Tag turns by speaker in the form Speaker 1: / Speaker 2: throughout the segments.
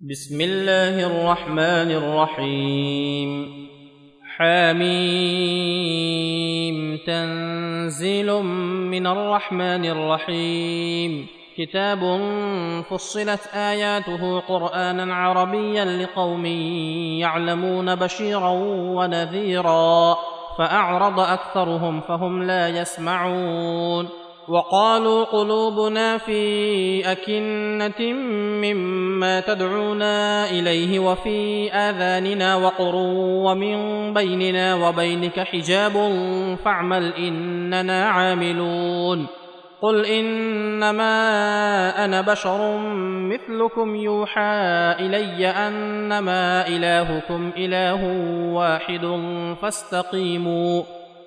Speaker 1: بسم الله الرحمن الرحيم حميم تنزيل من الرحمن الرحيم كتاب فصلت اياته قرانا عربيا لقوم يعلمون بشيرا ونذيرا فاعرض اكثرهم فهم لا يسمعون وقالوا قلوبنا في أكنة مما تدعونا إليه وفي آذاننا وقر ومن بيننا وبينك حجاب فاعمل إننا عاملون قل إنما أنا بشر مثلكم يوحى إلي أنما إلهكم إله واحد فاستقيموا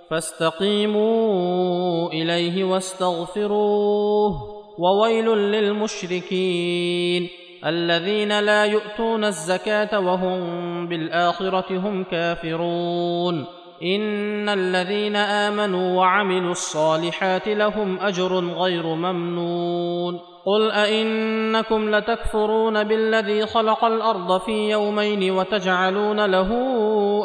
Speaker 1: فاستقيموا اليه واستغفروه وويل للمشركين الذين لا يؤتون الزكاه وهم بالاخره هم كافرون ان الذين امنوا وعملوا الصالحات لهم اجر غير ممنون قل ائنكم لتكفرون بالذي خلق الارض في يومين وتجعلون له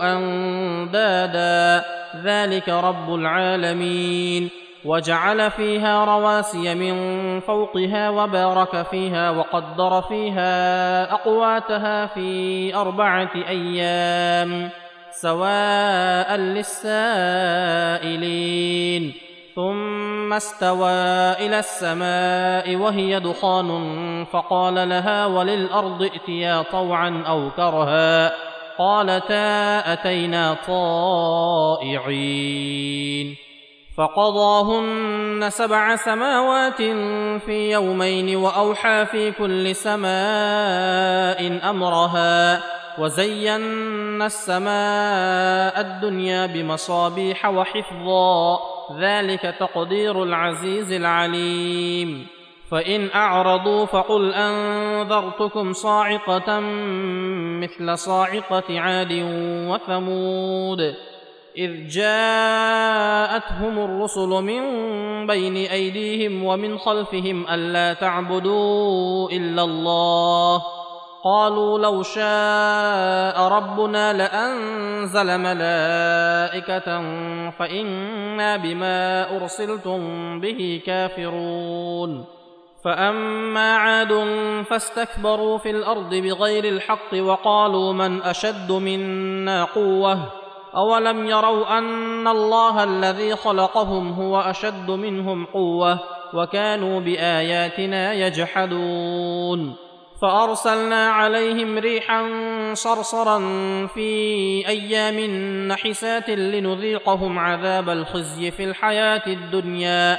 Speaker 1: أندادا ذلك رب العالمين وجعل فيها رواسي من فوقها وبارك فيها وقدر فيها أقواتها في أربعة أيام سواء للسائلين ثم استوى إلى السماء وهي دخان فقال لها وللأرض ائتيا طوعا أو كرها قالتا اتينا طائعين فقضاهن سبع سماوات في يومين واوحى في كل سماء امرها وزينا السماء الدنيا بمصابيح وحفظا ذلك تقدير العزيز العليم فان اعرضوا فقل انذرتكم صاعقه مثل صاعقه عاد وثمود اذ جاءتهم الرسل من بين ايديهم ومن خلفهم الا تعبدوا الا الله قالوا لو شاء ربنا لانزل ملائكه فانا بما ارسلتم به كافرون فاما عاد فاستكبروا في الارض بغير الحق وقالوا من اشد منا قوه اولم يروا ان الله الذي خلقهم هو اشد منهم قوه وكانوا باياتنا يجحدون فارسلنا عليهم ريحا صرصرا في ايام نحسات لنذيقهم عذاب الخزي في الحياه الدنيا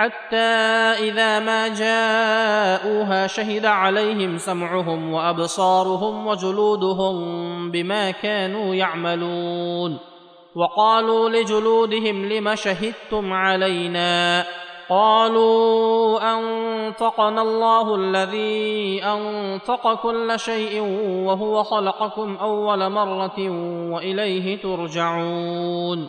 Speaker 1: حتى اذا ما جاءوها شهد عليهم سمعهم وابصارهم وجلودهم بما كانوا يعملون وقالوا لجلودهم لم شهدتم علينا قالوا انطقنا الله الذي انطق كل شيء وهو خلقكم اول مره واليه ترجعون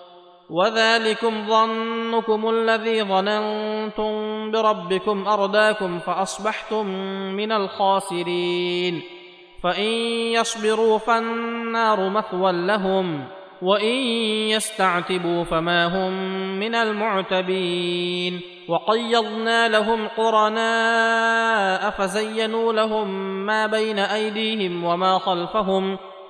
Speaker 1: وذلكم ظنكم الذي ظننتم بربكم ارداكم فاصبحتم من الخاسرين فان يصبروا فالنار مثوى لهم وان يستعتبوا فما هم من المعتبين وقيضنا لهم قرناء فزينوا لهم ما بين ايديهم وما خلفهم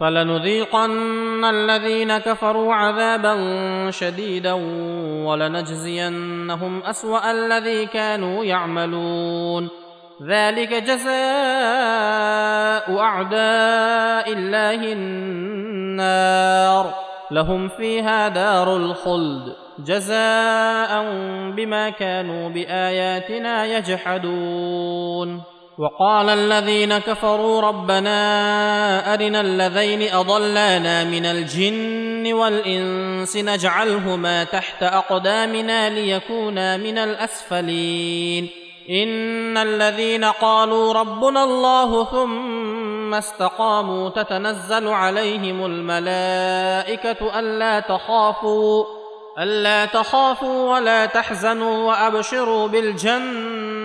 Speaker 1: فلنذيقن الذين كفروا عذابا شديدا ولنجزينهم اسوا الذي كانوا يعملون ذلك جزاء اعداء الله النار لهم فيها دار الخلد جزاء بما كانوا باياتنا يجحدون وقال الذين كفروا ربنا أرنا الذين أضلانا من الجن والإنس نجعلهما تحت أقدامنا ليكونا من الأسفلين إن الذين قالوا ربنا الله ثم استقاموا تتنزل عليهم الملائكة ألا تخافوا ألا تخافوا ولا تحزنوا وأبشروا بالجنة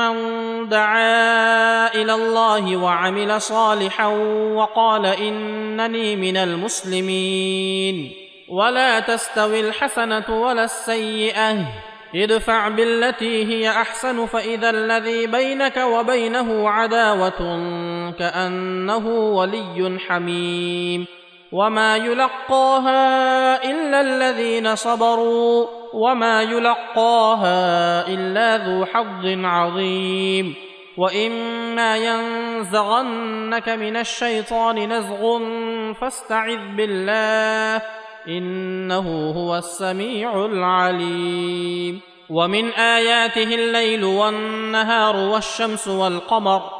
Speaker 1: من دعا الى الله وعمل صالحا وقال انني من المسلمين ولا تستوي الحسنه ولا السيئه ادفع بالتي هي احسن فاذا الذي بينك وبينه عداوه كانه ولي حميم وما يلقاها الا الذين صبروا وما يلقاها الا ذو حظ عظيم واما ينزغنك من الشيطان نزغ فاستعذ بالله انه هو السميع العليم ومن اياته الليل والنهار والشمس والقمر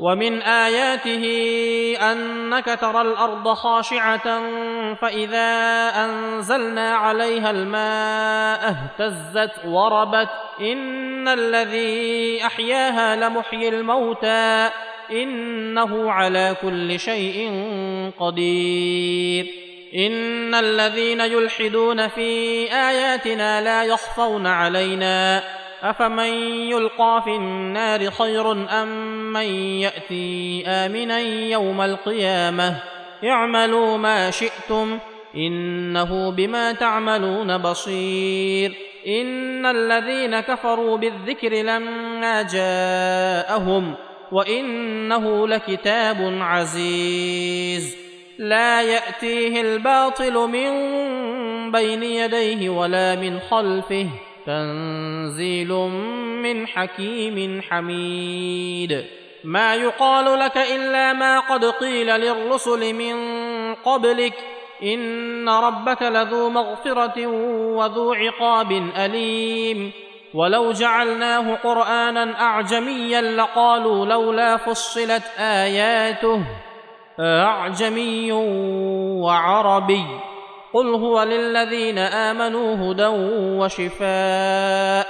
Speaker 1: ومن اياته انك ترى الارض خاشعه فاذا انزلنا عليها الماء اهتزت وربت ان الذي احياها لمحيي الموتى انه على كل شيء قدير ان الذين يلحدون في اياتنا لا يخفون علينا افمن يلقى في النار خير ام من ياتي امنا يوم القيامه اعملوا ما شئتم انه بما تعملون بصير ان الذين كفروا بالذكر لما جاءهم وانه لكتاب عزيز لا ياتيه الباطل من بين يديه ولا من خلفه تنزيل من حكيم حميد ما يقال لك الا ما قد قيل للرسل من قبلك ان ربك لذو مغفره وذو عقاب اليم ولو جعلناه قرانا اعجميا لقالوا لولا فصلت اياته اعجمي وعربي قل هو للذين امنوا هدى وشفاء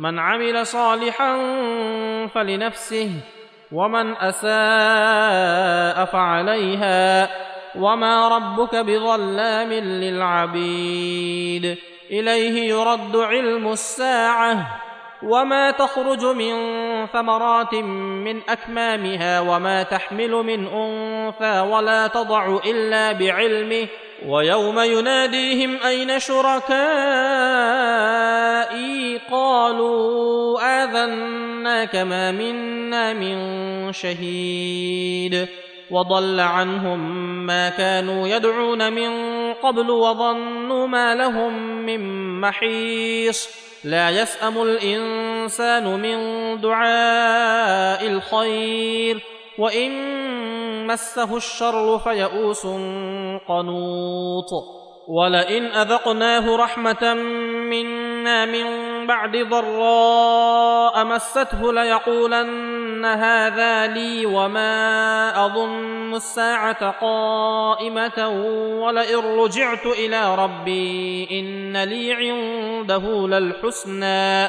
Speaker 1: من عمل صالحا فلنفسه ومن اساء فعليها وما ربك بظلام للعبيد اليه يرد علم الساعه وما تخرج من ثمرات من اكمامها وما تحمل من انثى ولا تضع الا بعلمه ويوم يناديهم اين شركائي قالوا اذنا كما منا من شهيد وضل عنهم ما كانوا يدعون من قبل وظنوا ما لهم من محيص لا يسام الانسان من دعاء الخير وان مسه الشر فيئوس قنوط ولئن اذقناه رحمه منا من بعد ضراء مسته ليقولن هذا لي وما اظن الساعه قائمه ولئن رجعت الى ربي ان لي عنده للحسنى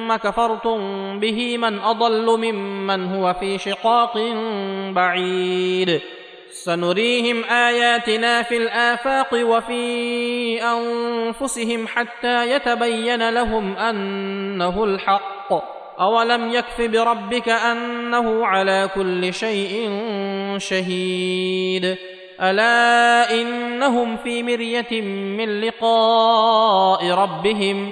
Speaker 1: كفرتم به من اضل ممن هو في شقاق بعيد سنريهم اياتنا في الافاق وفي انفسهم حتى يتبين لهم انه الحق اولم يكف بربك انه على كل شيء شهيد الا انهم في مريه من لقاء ربهم